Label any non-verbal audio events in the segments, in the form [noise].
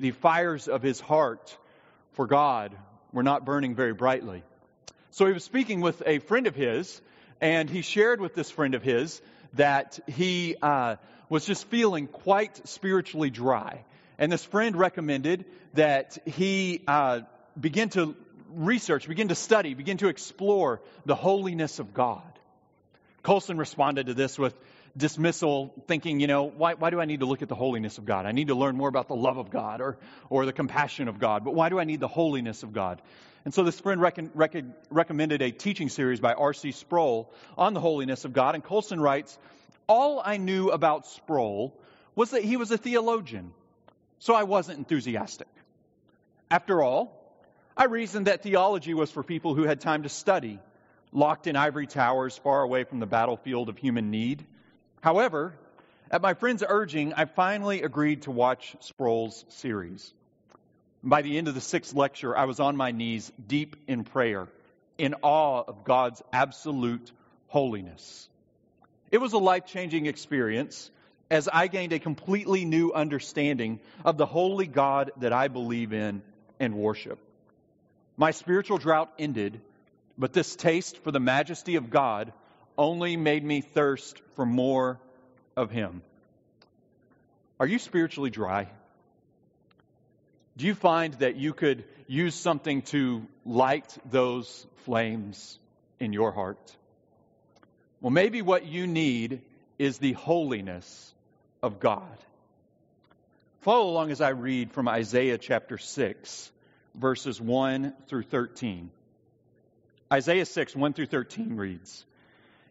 the fires of his heart for God were not burning very brightly. So he was speaking with a friend of his, and he shared with this friend of his that he uh, was just feeling quite spiritually dry. And this friend recommended that he uh, begin to research, begin to study, begin to explore the holiness of God. Colson responded to this with dismissal, thinking, you know, why, why do I need to look at the holiness of God? I need to learn more about the love of God or, or the compassion of God, but why do I need the holiness of God? And so this friend rec- rec- recommended a teaching series by R.C. Sproul on the holiness of God. And Colson writes, All I knew about Sproul was that he was a theologian, so I wasn't enthusiastic. After all, I reasoned that theology was for people who had time to study, locked in ivory towers far away from the battlefield of human need. However, at my friend's urging, I finally agreed to watch Sproul's series. By the end of the sixth lecture, I was on my knees, deep in prayer, in awe of God's absolute holiness. It was a life changing experience as I gained a completely new understanding of the holy God that I believe in and worship. My spiritual drought ended, but this taste for the majesty of God only made me thirst for more of Him. Are you spiritually dry? Do you find that you could use something to light those flames in your heart? Well, maybe what you need is the holiness of God. Follow along as I read from Isaiah chapter 6, verses 1 through 13. Isaiah 6, 1 through 13 reads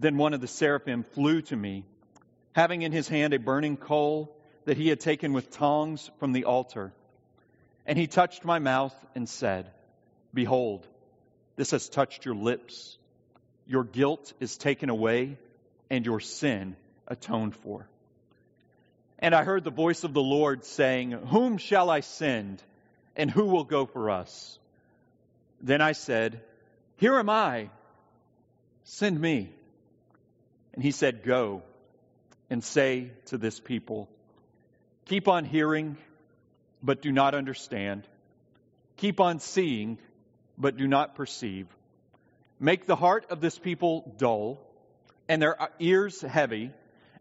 Then one of the seraphim flew to me, having in his hand a burning coal that he had taken with tongs from the altar. And he touched my mouth and said, Behold, this has touched your lips. Your guilt is taken away, and your sin atoned for. And I heard the voice of the Lord saying, Whom shall I send, and who will go for us? Then I said, Here am I. Send me. And he said, Go and say to this people, Keep on hearing but do not understand. Keep on seeing, but do not perceive. Make the heart of this people dull, and their ears heavy,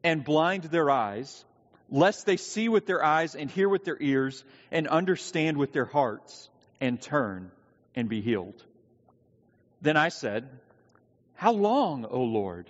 and blind their eyes, lest they see with their eyes and hear with their ears, and understand with their hearts, and turn and be healed. Then I said, How long, O Lord?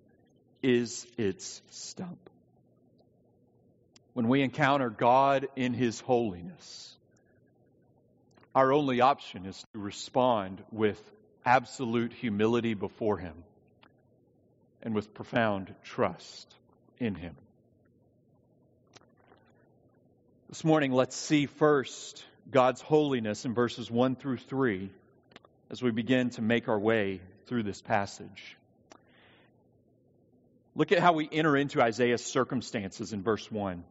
is its stump. When we encounter God in his holiness, our only option is to respond with absolute humility before Him and with profound trust in Him. This morning, let's see first God's holiness in verses 1 through 3 as we begin to make our way through this passage. Look at how we enter into Isaiah's circumstances in verse 1.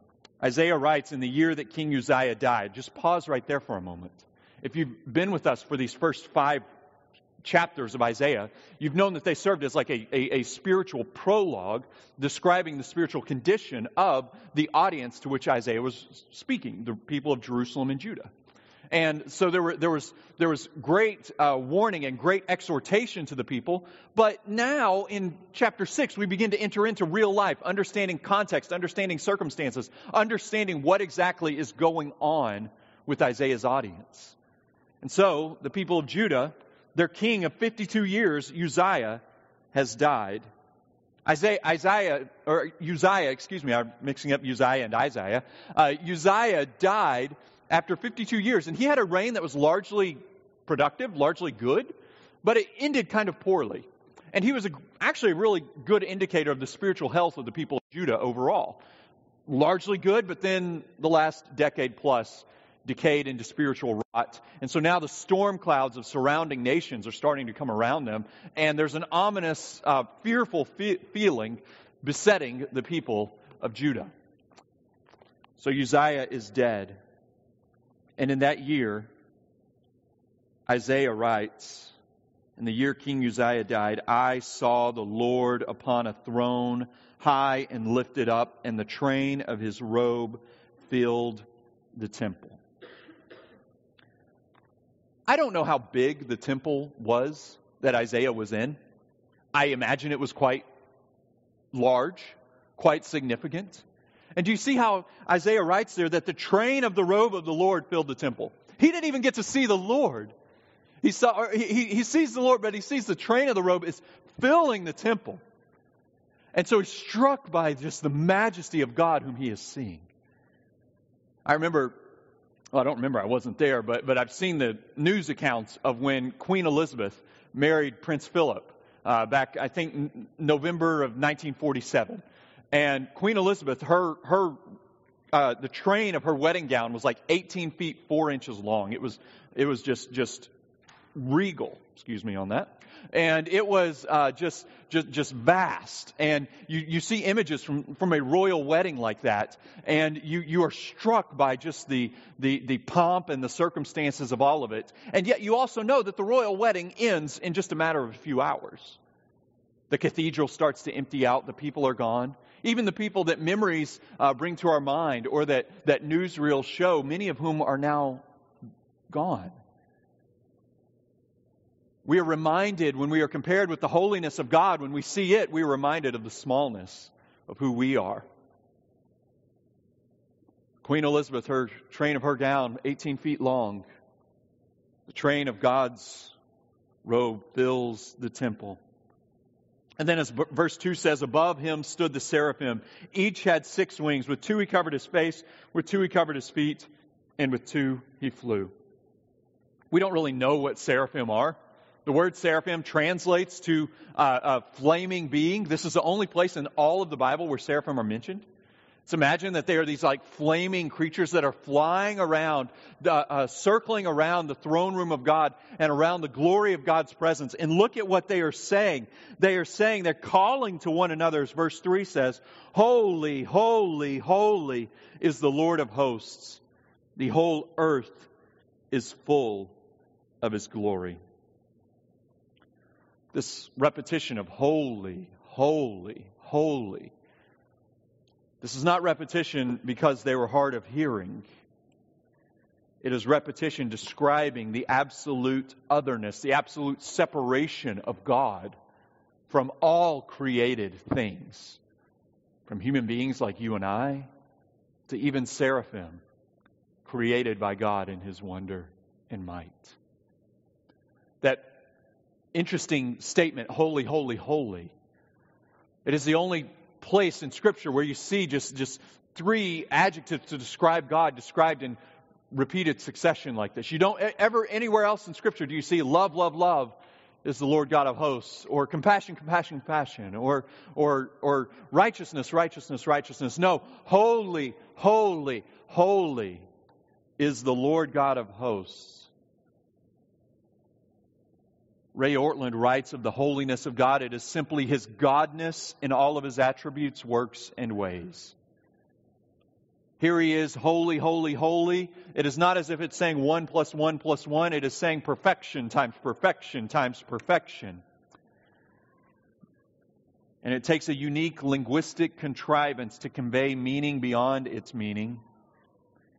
Isaiah writes, In the year that King Uzziah died, just pause right there for a moment. if you've been with us for these first five chapters of Isaiah, you've known that they served as like a, a, a, spiritual prologue describing the spiritual condition of the audience to which Isaiah was speaking, the people of Jerusalem and Judah. And so there, were, there, was, there was great uh, warning and great exhortation to the people. But now in chapter 6, we begin to enter into real life, understanding context, understanding circumstances, understanding what exactly is going on with Isaiah's audience. And so the people of Judah their king of 52 years, Uzziah, has died. Isaiah, Isaiah, or Uzziah, excuse me, I'm mixing up Uzziah and Isaiah. Uh, Uzziah died after 52 years, and he had a reign that was largely productive, largely good, but it ended kind of poorly. And he was a, actually a really good indicator of the spiritual health of the people of Judah overall. Largely good, but then the last decade plus decayed into spiritual rot. And so now the storm clouds of surrounding nations are starting to come around them, and there's an ominous, uh, fearful fe- feeling besetting the people of Judah. So Uzziah is dead. And in that year, Isaiah writes, in the year King Uzziah died, I saw the Lord upon a throne, high and lifted up, and the train of his robe filled the temple. I don't know how big the temple was that Isaiah was in. I imagine it was quite large, quite significant. And do you see how Isaiah writes there that the train of the robe of the Lord filled the temple? He didn't even get to see the Lord. He, saw, he, he sees the Lord, but he sees the train of the robe is filling the temple. And so he's struck by just the majesty of God whom he is seeing. I remember well, I don't remember, I wasn't there, but, but I've seen the news accounts of when Queen Elizabeth married Prince Philip uh, back, I think, November of 1947. And Queen Elizabeth, her, her, uh, the train of her wedding gown was like 18 feet 4 inches long. It was, it was just, just regal, excuse me on that and it was uh, just, just just vast. And you, you see images from, from a royal wedding like that, and you, you are struck by just the, the, the pomp and the circumstances of all of it. And yet you also know that the royal wedding ends in just a matter of a few hours. The cathedral starts to empty out, the people are gone. Even the people that memories uh, bring to our mind or that, that newsreels show, many of whom are now gone. We are reminded when we are compared with the holiness of God, when we see it, we are reminded of the smallness of who we are. Queen Elizabeth, her train of her gown, 18 feet long, the train of God's robe fills the temple. And then, as verse 2 says, above him stood the seraphim. Each had six wings. With two he covered his face, with two he covered his feet, and with two he flew. We don't really know what seraphim are. The word seraphim translates to uh, a flaming being. This is the only place in all of the Bible where seraphim are mentioned. So imagine that they are these like flaming creatures that are flying around, uh, uh, circling around the throne room of God and around the glory of God's presence. And look at what they are saying. They are saying, they're calling to one another, as verse 3 says, Holy, holy, holy is the Lord of hosts. The whole earth is full of his glory this repetition of holy, holy, holy. This is not repetition because they were hard of hearing. It is repetition describing the absolute otherness, the absolute separation of God from all created things, from human beings like you and I to even seraphim created by God in his wonder and might. That interesting statement holy, holy, holy. It is the only place in Scripture where you see just, just three adjectives to describe God described in repeated succession like this. You don't ever anywhere else in Scripture do you see love, love, love is the Lord God of hosts, or compassion, compassion, compassion, or, or, or righteousness, righteousness, righteousness. No, holy, holy, holy is the Lord God of hosts. Ray Ortlund writes of the holiness of God, it is simply his godness in all of his attributes, works, and ways. Here he is, holy, holy, holy. It is not as if it's saying one plus one plus one. It is saying perfection times perfection times perfection. And it takes a unique linguistic contrivance to convey meaning beyond its meaning.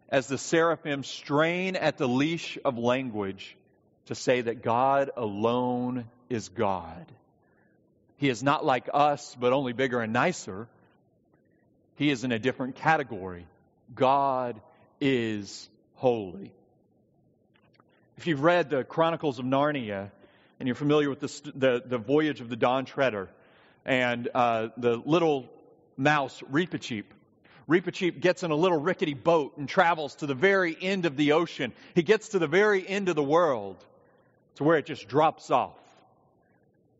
As the seraphim strain at the leash of language to say that God alone is God. He is not like us, but only bigger and nicer. He is in a different category. God is holy. If you've read the Chronicles of Narnia and you're familiar with the, the, the voyage of the Dawn Treader and uh, the little mouse Reepicheep, Reepicheep gets in a little rickety boat and travels to the very end of the ocean. He gets to the very end of the world to where it just drops off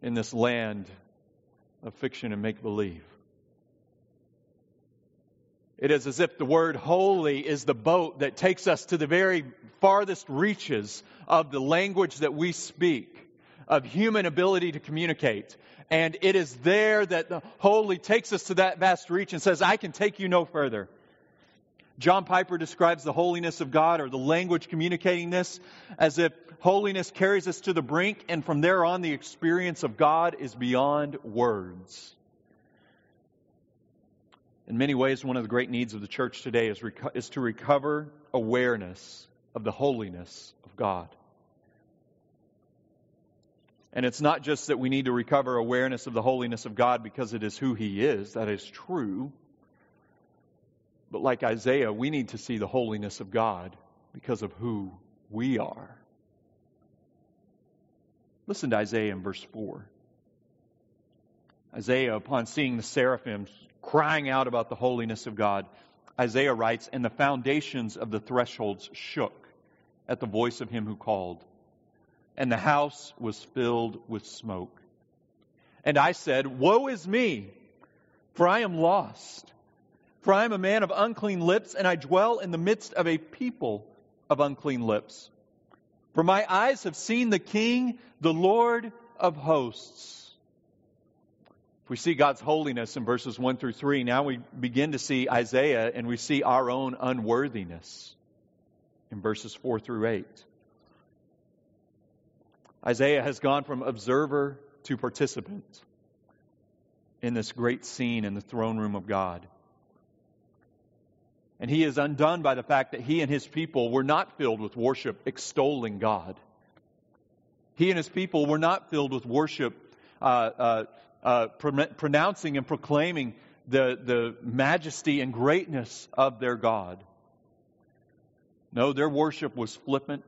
in this land of fiction and make believe. It is as if the word holy is the boat that takes us to the very farthest reaches of the language that we speak, of human ability to communicate. And it is there that the holy takes us to that vast reach and says, I can take you no further. John Piper describes the holiness of God or the language communicating this as if holiness carries us to the brink, and from there on, the experience of God is beyond words. In many ways, one of the great needs of the church today is, reco- is to recover awareness of the holiness of God. And it's not just that we need to recover awareness of the holiness of God because it is who He is, that is true. But like Isaiah, we need to see the holiness of God because of who we are. Listen to Isaiah in verse 4. Isaiah, upon seeing the seraphims crying out about the holiness of God, Isaiah writes, And the foundations of the thresholds shook at the voice of him who called, and the house was filled with smoke. And I said, Woe is me, for I am lost. For I am a man of unclean lips, and I dwell in the midst of a people of unclean lips. For my eyes have seen the King, the Lord of hosts If we see God's holiness in verses 1 through 3. Now we begin to see Isaiah and we see our own unworthiness in verses 4 through 8. Isaiah has gone from observer to participant in this great scene in the throne room of God. And he is undone by the fact that he and his people were not filled with worship extolling God. He and his people were not filled with worship uh, uh, uh, pronouncing and proclaiming the, the majesty and greatness of their God. No, their worship was flippant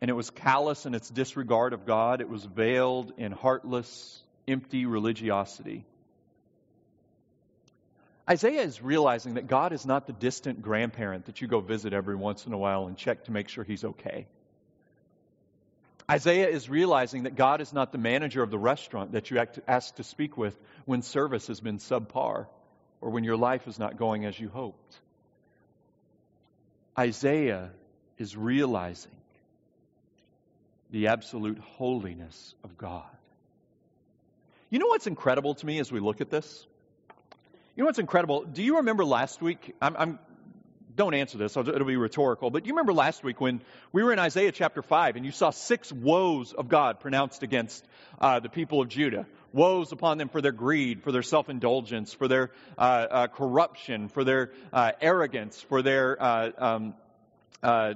and it was callous in its disregard of God. It was veiled in heartless, empty religiosity. Isaiah is realizing that God is not the distant grandparent that you go visit every once in a while and check to make sure he's okay. Isaiah is realizing that God is not the manager of the restaurant that you ask to speak with when service has been subpar or when your life is not going as you hoped. Isaiah is realizing the absolute holiness of God. You know what's incredible to me as we look at this? You know what's incredible? Do you remember last week? I'm, I'm don't answer this, it'll be rhetorical. But you remember last week when we were in Isaiah chapter 5 and you saw six woes of God pronounced against uh, the people of Judah. Woes upon them for their greed, for their self indulgence, for their uh, uh, corruption, for their uh, arrogance, for their uh, um, uh,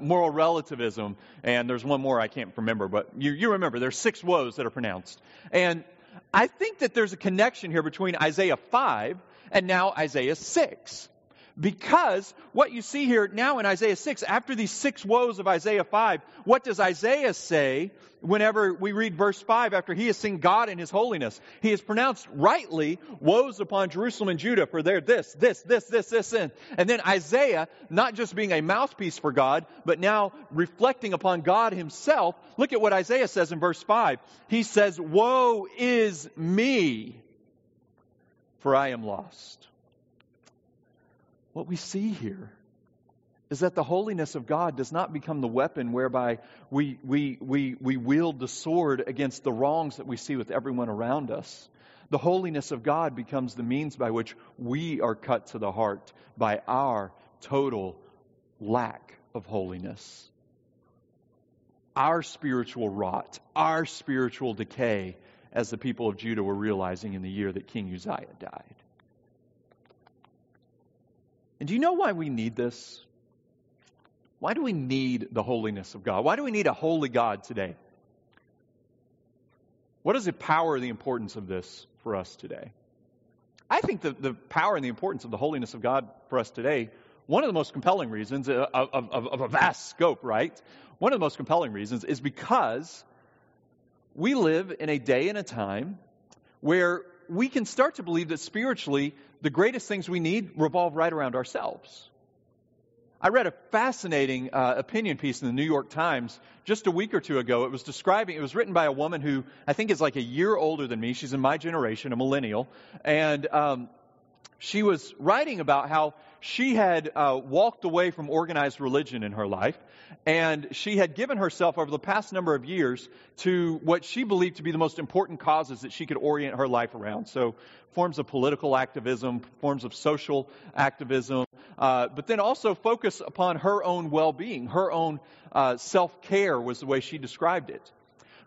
moral relativism. And there's one more I can't remember, but you, you remember there's six woes that are pronounced. And I think that there's a connection here between Isaiah 5 and now Isaiah 6. Because what you see here now in Isaiah 6, after these six woes of Isaiah 5, what does Isaiah say whenever we read verse 5 after he has seen God in his holiness? He has pronounced rightly woes upon Jerusalem and Judah for their this, this, this, this, this, and. And then Isaiah, not just being a mouthpiece for God, but now reflecting upon God himself, look at what Isaiah says in verse 5. He says, Woe is me, for I am lost. What we see here is that the holiness of God does not become the weapon whereby we, we, we, we wield the sword against the wrongs that we see with everyone around us. The holiness of God becomes the means by which we are cut to the heart by our total lack of holiness. Our spiritual rot, our spiritual decay, as the people of Judah were realizing in the year that King Uzziah died. And do you know why we need this? Why do we need the holiness of God? Why do we need a holy God today? What is the power the importance of this for us today? I think the, the power and the importance of the holiness of God for us today, one of the most compelling reasons uh, of, of, of, of a vast scope, right? One of the most compelling reasons is because we live in a day and a time where we can start to believe that spiritually the greatest things we need revolve right around ourselves. I read a fascinating uh, opinion piece in the New York Times just a week or two ago. It was describing, it was written by a woman who I think is like a year older than me. She's in my generation, a millennial. And um, she was writing about how she had uh, walked away from organized religion in her life, and she had given herself over the past number of years to what she believed to be the most important causes that she could orient her life around. So, forms of political activism, forms of social activism, uh, but then also focus upon her own well being. Her own uh, self care was the way she described it.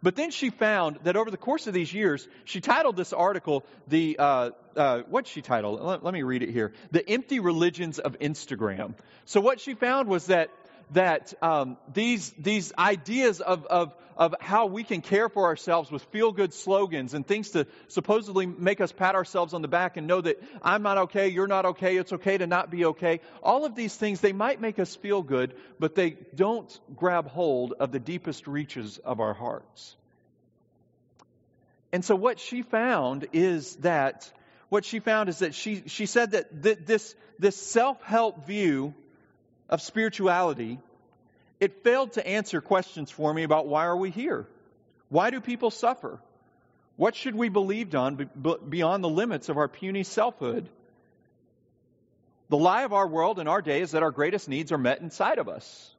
But then she found that over the course of these years, she titled this article the uh, uh, what's she titled? Let, let, me read it here: "The Empty Religions of Instagram." So what she found was that that um, these these ideas of, of of how we can care for ourselves with feel good slogans and things to supposedly make us pat ourselves on the back and know that I'm not okay, you're not okay, it's okay to not be okay. All of these things, they might make us feel good, but they don't grab hold of the deepest reaches of our hearts. And so what she found is that what she found is that she, she said that th- this, this self help view of spirituality, it failed to answer questions for me about why are we here? Why do people suffer? What should we believe on beyond the limits of our puny selfhood? The lie of our world in our day is that our greatest needs are met inside of us.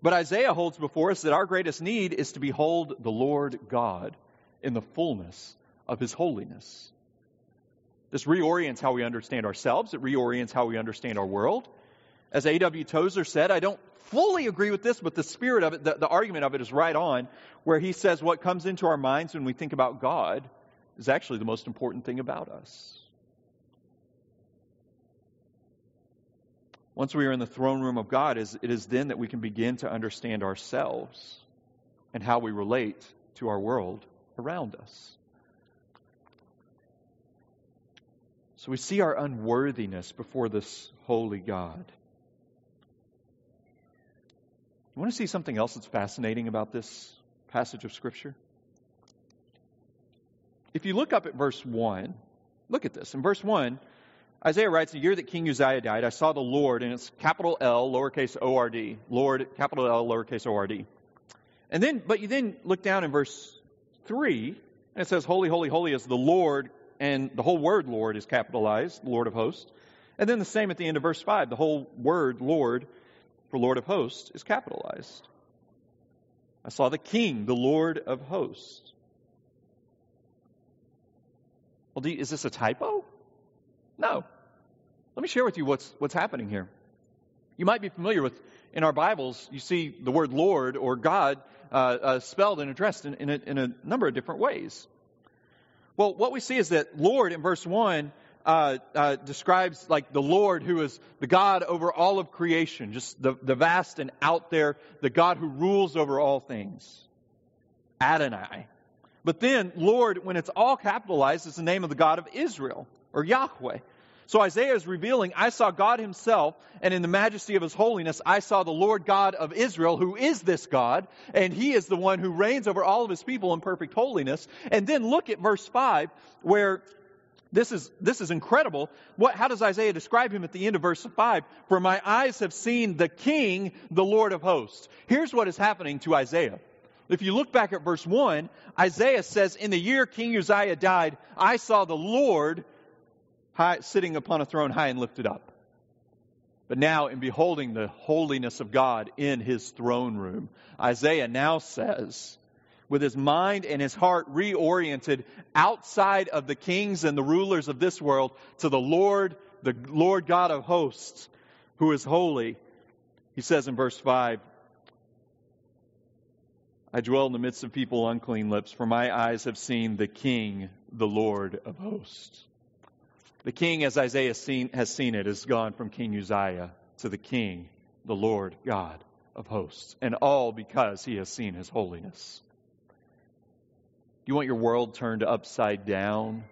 But Isaiah holds before us that our greatest need is to behold the Lord God in the fullness of his holiness. This reorients how we understand ourselves, it reorients how we understand our world, as A.W. Tozer said, I don't fully agree with this, but the spirit of it, the, the argument of it is right on, where he says what comes into our minds when we think about God is actually the most important thing about us. Once we are in the throne room of God, it is then that we can begin to understand ourselves and how we relate to our world around us. So we see our unworthiness before this holy God. You want to see something else that's fascinating about this passage of Scripture? If you look up at verse 1, look at this. In verse 1, Isaiah writes, The year that King Uzziah died, I saw the Lord, and it's capital L, lowercase O R D. Lord, capital L, lowercase O R D. And then, but you then look down in verse 3, and it says, Holy, holy, holy is the Lord, and the whole word Lord is capitalized, Lord of hosts. And then the same at the end of verse 5, the whole word Lord for Lord of hosts is capitalized. I saw the King, the Lord of hosts. Well, you, is this a typo? No. Let me share with you what's, what's happening here. You might be familiar with, in our Bibles, you see the word Lord or God uh, uh, spelled and addressed in, in, a, in a number of different ways. Well, what we see is that Lord in verse 1 uh, uh, describes like the Lord who is the God over all of creation, just the, the vast and out there, the God who rules over all things. Adonai. But then, Lord, when it's all capitalized, is the name of the God of Israel, or Yahweh. So Isaiah is revealing, I saw God himself, and in the majesty of his holiness, I saw the Lord God of Israel, who is this God, and he is the one who reigns over all of his people in perfect holiness. And then look at verse 5, where this is, this is incredible. What, how does Isaiah describe him at the end of verse 5? For my eyes have seen the King, the Lord of hosts. Here's what is happening to Isaiah. If you look back at verse 1, Isaiah says, In the year King Uzziah died, I saw the Lord high, sitting upon a throne high and lifted up. But now, in beholding the holiness of God in his throne room, Isaiah now says, with his mind and his heart reoriented outside of the kings and the rulers of this world to the Lord, the Lord God of hosts, who is holy. He says in verse 5, I dwell in the midst of people unclean lips, for my eyes have seen the King, the Lord of hosts. The king, as Isaiah seen, has seen it, has gone from King Uzziah to the king, the Lord God of hosts, and all because he has seen his holiness. You want your world turned upside down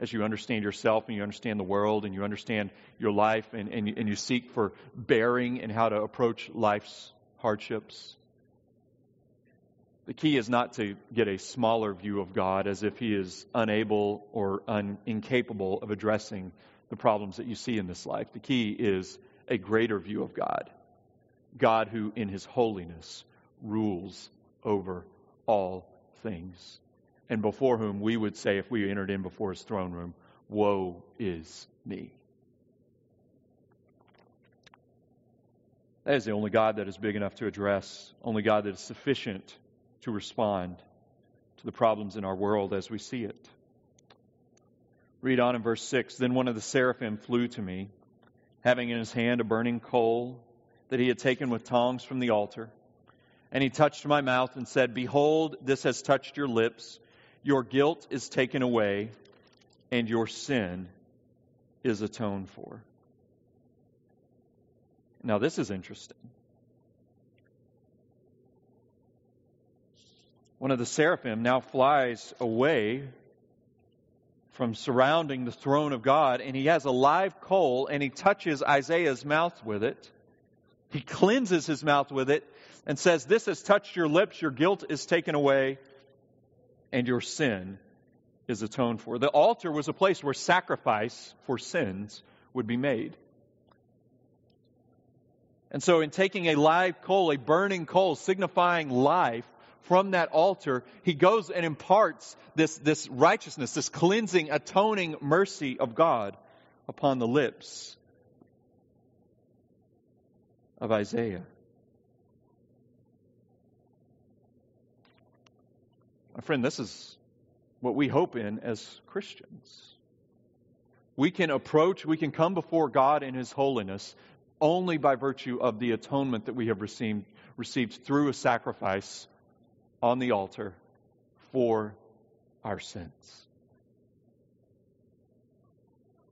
as you understand yourself and you understand the world and you understand your life and, and, and you seek for bearing and how to approach life's hardships. The key is not to get a smaller view of God as if He is unable or un- incapable of addressing the problems that you see in this life. The key is a greater view of God. God who, in His holiness, rules over all things, and before whom we would say, if we entered in before His throne room, Woe is me. That is the only God that is big enough to address, only God that is sufficient to respond to the problems in our world as we see it. Read on in verse 6 Then one of the seraphim flew to me, having in his hand a burning coal that he had taken with tongs from the altar. And he touched my mouth and said, Behold, this has touched your lips. Your guilt is taken away, and your sin is atoned for. Now, this is interesting. one of the seraphim now flies away from surrounding the throne of God, and he has a live coal, and he touches Isaiah's mouth with it. He cleanses his mouth with it and says, This has touched your lips, your guilt is taken away, and your sin is atoned for. The altar was a place where sacrifice for sins would be made. And so, in taking a live coal, a burning coal signifying life, from that altar, he goes and imparts this, this righteousness, this cleansing, atoning mercy of God upon the lips of Isaiah. My friend, this is what we hope in as Christians. We can approach, we can come before God in His holiness only by virtue of the atonement that we have received, received through a sacrifice on the altar for our sins.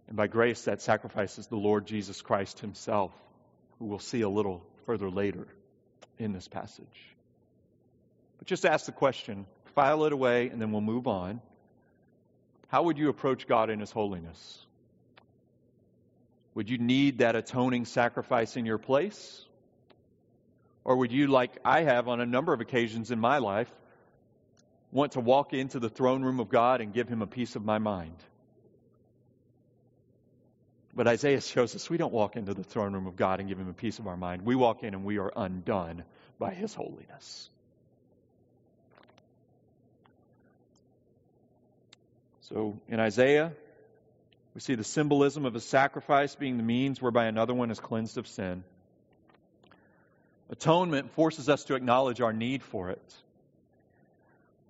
And by grace, that sacrifice is the Lord Jesus Christ Himself, who we'll see a little further later in this passage. But just ask the question, file it away, and then we'll move on. How would you approach God in His holiness? Would you need that atoning sacrifice in your place? Or would you, like I have on a number of occasions in my life, want to walk into the throne room of God and give him a piece of my mind? But Isaiah [laughs] shows us we don't walk into the throne room of God and give him a piece of our mind. We walk in and we are undone by his holiness. So in Isaiah, we see the symbolism of a sacrifice being the means whereby another one is cleansed of sin. Atonement forces us to acknowledge our need for it.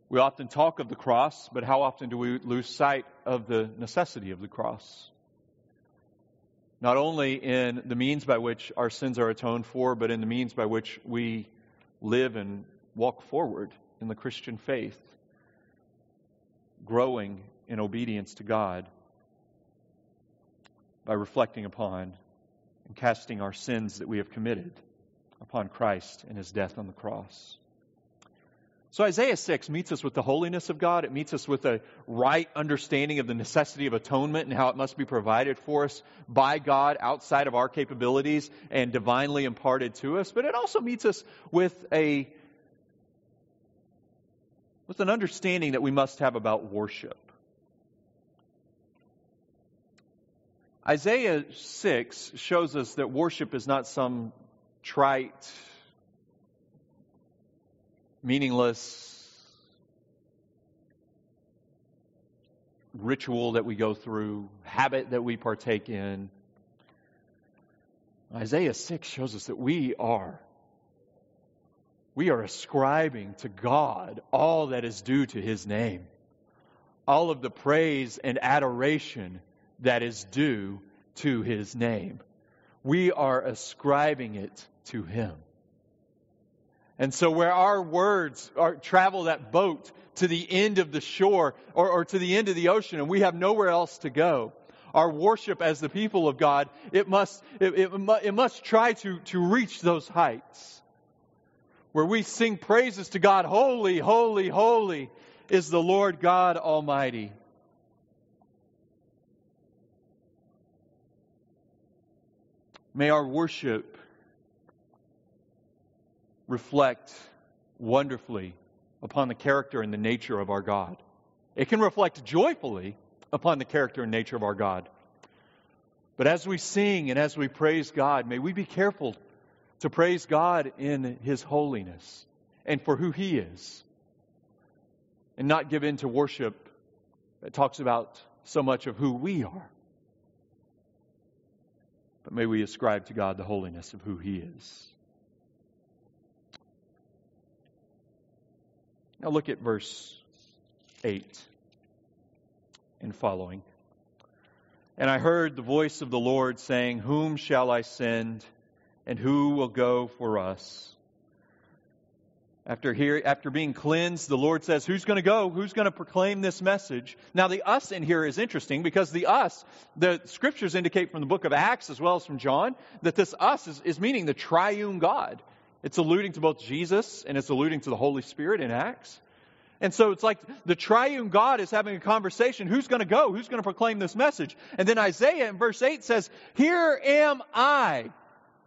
We often talk of the cross, but how often do we lose sight of the necessity of the cross? Not only in the means by which our sins are atoned for, but in the means by which we live and walk forward in the Christian faith, growing in obedience to God by reflecting upon and casting our sins that we have committed upon Christ and his death on the cross. So Isaiah 6 meets us with the holiness of God. It meets us with a right understanding of the necessity of atonement and how it must be provided for us by God outside of our capabilities and divinely imparted to us. But it also meets us with a with an understanding that we must have about worship. Isaiah 6 shows us that worship is not some trite, meaningless ritual that we go through, habit that we partake in. Isaiah 6 shows us that we are we are ascribing to God all that is due to his name, all of the praise and adoration that is due to his name. We are ascribing it to him. And so, where our words are, travel that boat to the end of the shore or, or to the end of the ocean, and we have nowhere else to go, our worship as the people of God, it must, it, it, it must try to, to reach those heights where we sing praises to God. Holy, holy, holy is the Lord God Almighty. May our worship reflect wonderfully upon the character and the nature of our God. It can reflect joyfully upon the character and nature of our God. But as we sing and as we praise God, may we be careful to praise God in His holiness and for who He is, and not give in to worship that talks about so much of who we are. But may we ascribe to God the holiness of who He is. Now look at verse 8 and following. And I heard the voice of the Lord saying, Whom shall I send, and who will go for us? After, here, after being cleansed, the Lord says, Who's going to go? Who's going to proclaim this message? Now, the us in here is interesting because the us, the scriptures indicate from the book of Acts as well as from John, that this us is, is meaning the triune God. It's alluding to both Jesus and it's alluding to the Holy Spirit in Acts. And so it's like the triune God is having a conversation. Who's going to go? Who's going to proclaim this message? And then Isaiah in verse 8 says, Here am I,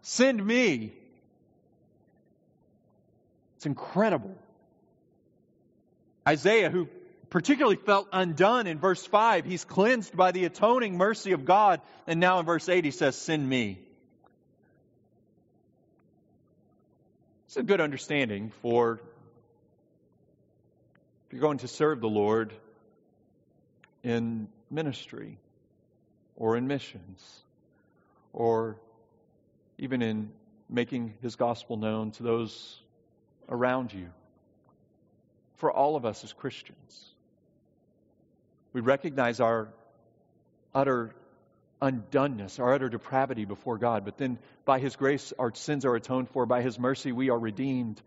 send me. It's incredible. Isaiah, who particularly felt undone in verse 5, he's cleansed by the atoning mercy of God. And now in verse 8, he says, Send me. It's a good understanding for if you're going to serve the Lord in ministry or in missions or even in making his gospel known to those around you. For all of us as Christians, we recognize our utter undoneness, our utter depravity before God. But then by His grace, our sins are atoned for. By His mercy, we are redeemed.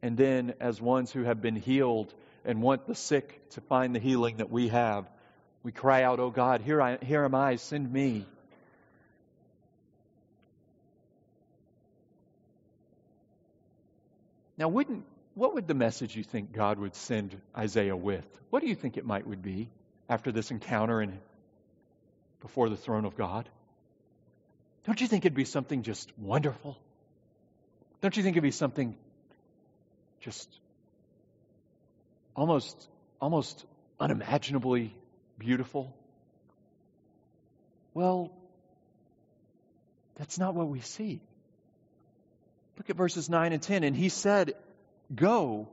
And then, as ones who have been healed and want the sick to find the healing that we have, we cry out, Oh God, here, I, here am I, send me. Now, wouldn't, what would the message you think God would send Isaiah with? What do you think it might would be after this encounter and before the throne of God? Don't you think it'd be something just wonderful? Don't you think it'd be something just almost almost unimaginably beautiful? Well, that's not what we see. Look at verses 9 and 10. And he said, Go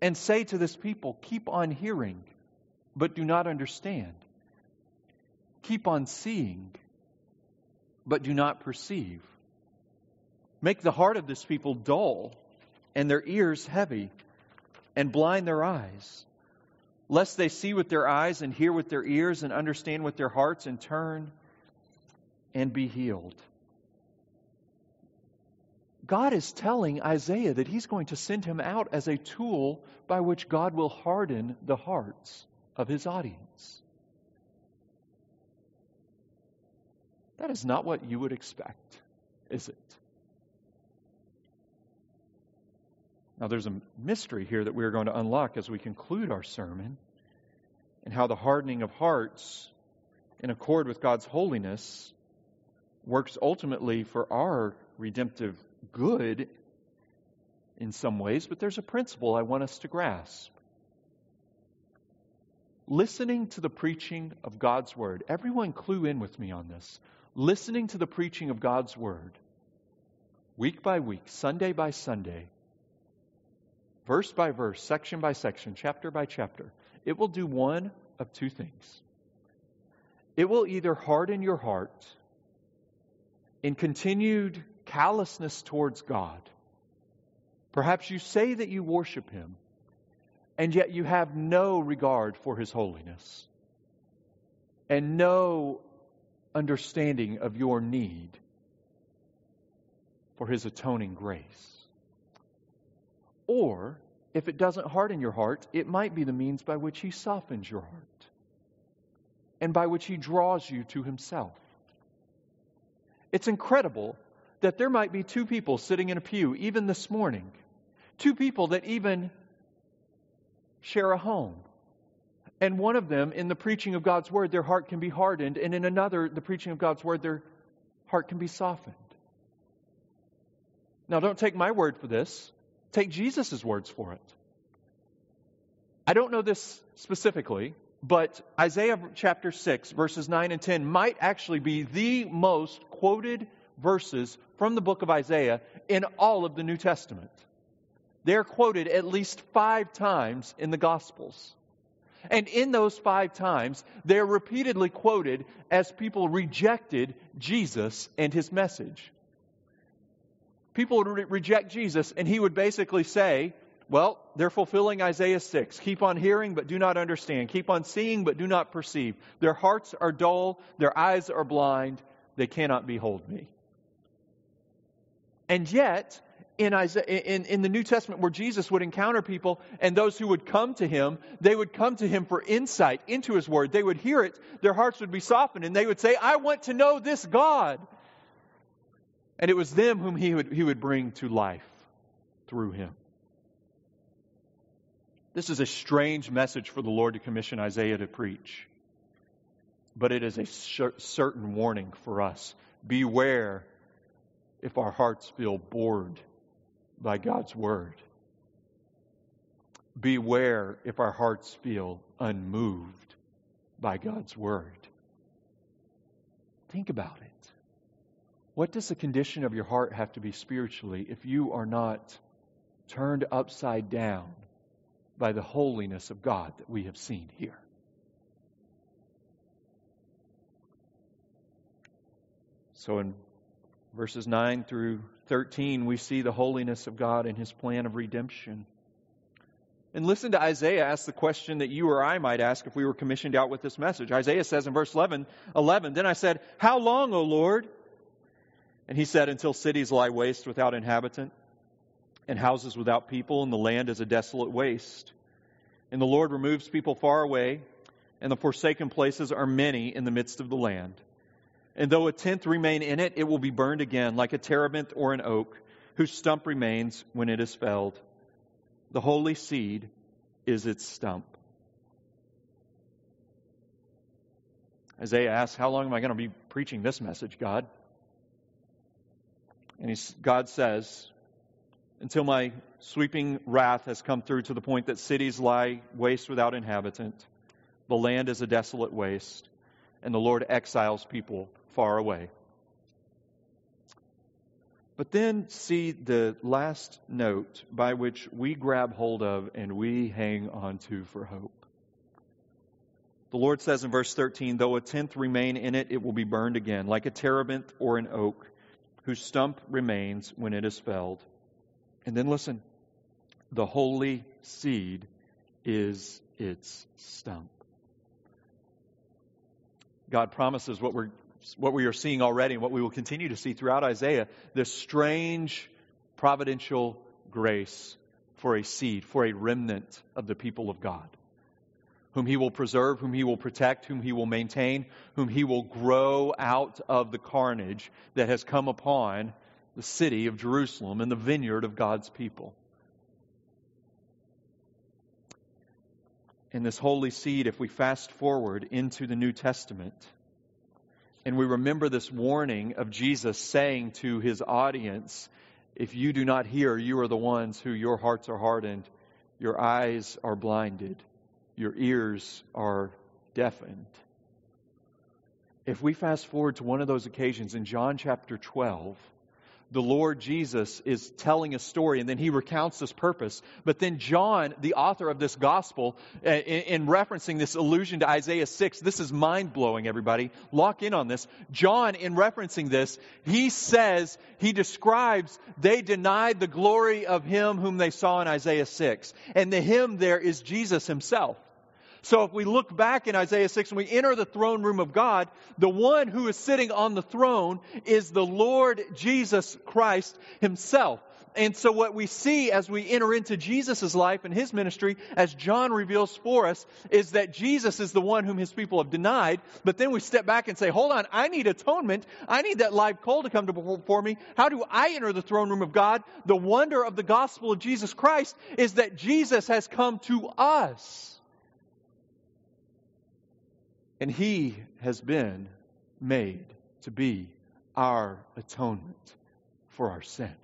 and say to this people, Keep on hearing, but do not understand keep on seeing, but do not perceive. Make the heart of this people dull, and their ears heavy, and blind their eyes, lest they see with their eyes, and hear with their ears, and understand with their hearts, and turn and be healed. God is telling Isaiah that he's going to send him out as a tool by which God will harden the hearts of his audience. That is not what you would expect, is it? Now, there's a mystery here that we are going to unlock as we conclude our sermon, and how the hardening of hearts, in accord with God's holiness, works ultimately for our redemptive good in some ways, but there's a principle I want us to grasp. Listening to the preaching of God's Word, everyone clue in with me on this listening to the preaching of God's Word, week by week, Sunday by Sunday, verse by verse, section by section, chapter by chapter, it will do one of two things. It will either harden your heart in continued callousness towards God, Perhaps you say that you worship him, and yet you have no regard for his holiness and no understanding of your need for his atoning grace. Or, if it doesn't harden your heart, it might be the means by which he softens your heart and by which he draws you to himself. It's incredible that there might be two people sitting in a pew, even this morning, two people that even share a home. And one of them, in the preaching of God's word, their heart can be hardened, and in another, the preaching of God's word, their heart can be softened. Now, don't take my word for this, take Jesus' words for it. I don't know this specifically, but Isaiah chapter 6, verses 9 and 10 might actually be the most quoted verses from the book of Isaiah in all of the New Testament. They're quoted at least five times in the Gospels. And in those five times, they're repeatedly quoted as people rejected Jesus and his message. People would re- reject Jesus, and he would basically say, Well, they're fulfilling Isaiah 6. Keep on hearing, but do not understand. Keep on seeing, but do not perceive. Their hearts are dull, their eyes are blind, they cannot behold me. And yet, in, Isaiah, in, in the New Testament where Jesus would encounter people and those who would come to him, they would come to him for insight into his word. They would hear it, their hearts would be softened, and they would say, I want to know this God. And it was them whom he would, he would bring to life through him. This is a strange message for the Lord to commission Isaiah to preach, but it is a certain warning for us. Beware if our hearts feel bored by God's word. Beware if our hearts feel unmoved by God's word. Think about it. What does the condition of your heart have to be spiritually if you are not turned upside down by the holiness of God that we have seen here? So in verses 9 through 13, we see the holiness of God and his plan of redemption. And listen to Isaiah ask the question that you or I might ask if we were commissioned out with this message. Isaiah says in verse 11, 11 Then I said, How long, O Lord? And he said, Until cities lie waste without inhabitant, and houses without people, and the land is a desolate waste. And the Lord removes people far away, and the forsaken places are many in the midst of the land. And though a tenth remain in it, it will be burned again, like a terebinth or an oak, whose stump remains when it is felled. The holy seed is its stump. Isaiah asks, How long am I going to be preaching this message, God? And God says, Until my sweeping wrath has come through to the point that cities lie waste without inhabitant, the land is a desolate waste, and the Lord exiles people far away. But then see the last note by which we grab hold of and we hang on to for hope. The Lord says in verse 13, Though a tenth remain in it, it will be burned again, like a terebinth or an oak, whose stump remains when it is felled. And then listen, the holy seed is its stump. God promises what we're what we are seeing already and what we will continue to see throughout Isaiah this strange providential grace for a seed, for a remnant of the people of God, whom He will preserve, whom He will protect, whom He will maintain, whom He will grow out of the carnage that has come upon the city of Jerusalem and the vineyard of God's people. And this holy seed, if we fast forward into the New Testament, and we remember this warning of Jesus saying to his audience, If you do not hear, you are the ones who your hearts are hardened, your eyes are blinded, your ears are deafened. If we fast forward to one of those occasions in John chapter 12, the Lord Jesus is telling a story and then he recounts his purpose. But then John, the author of this gospel, uh, in, in, referencing this allusion to Isaiah 6, this is mind blowing, everybody. Lock in on this. John, in referencing this, he says, he describes, they denied the glory of him whom they saw in Isaiah 6. And the him there is Jesus himself. So if we look back in Isaiah 6 and we enter the throne room of God, the one who is sitting on the throne is the Lord Jesus Christ himself. And so what we see as we enter into Jesus' life and his ministry, as John reveals for us, is that Jesus is the one whom his people have denied. But then we step back and say, hold on, I need atonement. I need that live coal to come to before me. How do I enter the throne room of God? The wonder of the gospel of Jesus Christ is that Jesus has come to us. And he has been made to be our atonement for our sin.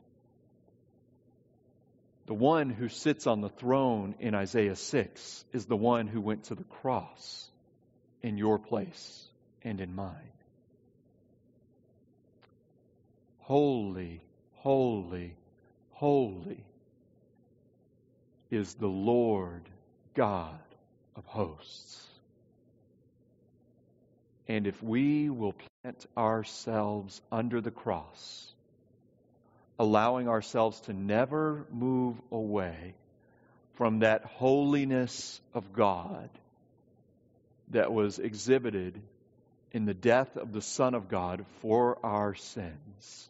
The one who sits on the throne in Isaiah 6 is the one who went to the cross in your place and in mine. Holy, holy, holy is the Lord God of hosts. And if we will plant ourselves under the cross, allowing ourselves to never move away from that holiness of God that was exhibited in the death of the Son of God for our sins.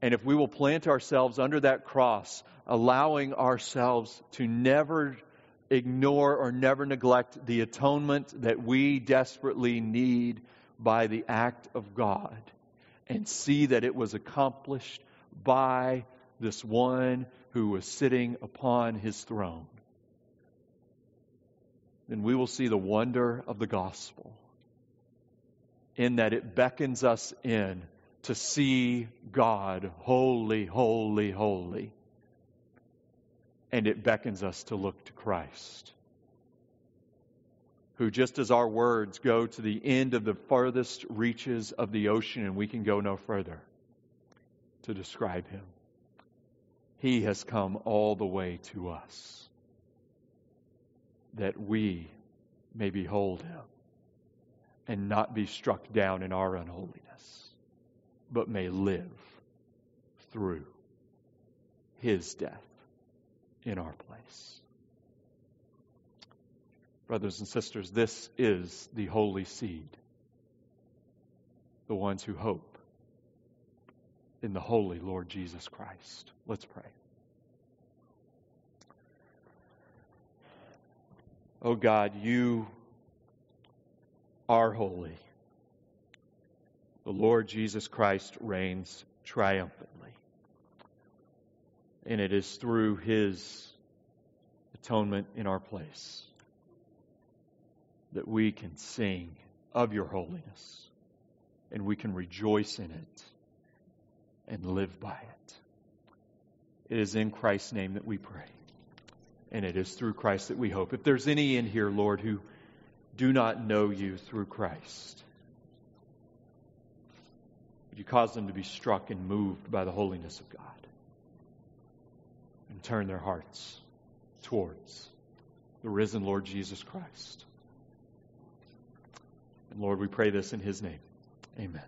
And if we will plant ourselves under that cross, allowing ourselves to never ignore or never neglect the atonement that we desperately need by the act of God and see that it was accomplished by this one who was sitting upon his throne, then we will see the wonder of the gospel in that it beckons us in to see God holy, holy, holy and it beckons us to look to Christ, who, just as our words go to the end of the farthest reaches of the ocean and we can go no further to describe him, he has come all the way to us that we may behold him and not be struck down in our unholiness, but may live through his death in our place. Brothers and sisters, this is the holy seed, the ones who hope in the holy Lord Jesus Christ. Let's pray. Oh God, you are holy. The Lord Jesus Christ reigns triumphantly. And it is through his atonement in our place that we can sing of your holiness and we can rejoice in it and live by it. It is in Christ's name that we pray. And it is through Christ that we hope. If there's any in here, Lord, who do not know you through Christ, would you cause them to be struck and moved by the holiness of God? And turn their hearts towards the risen Lord Jesus Christ. And Lord, we pray this in his name. Amen.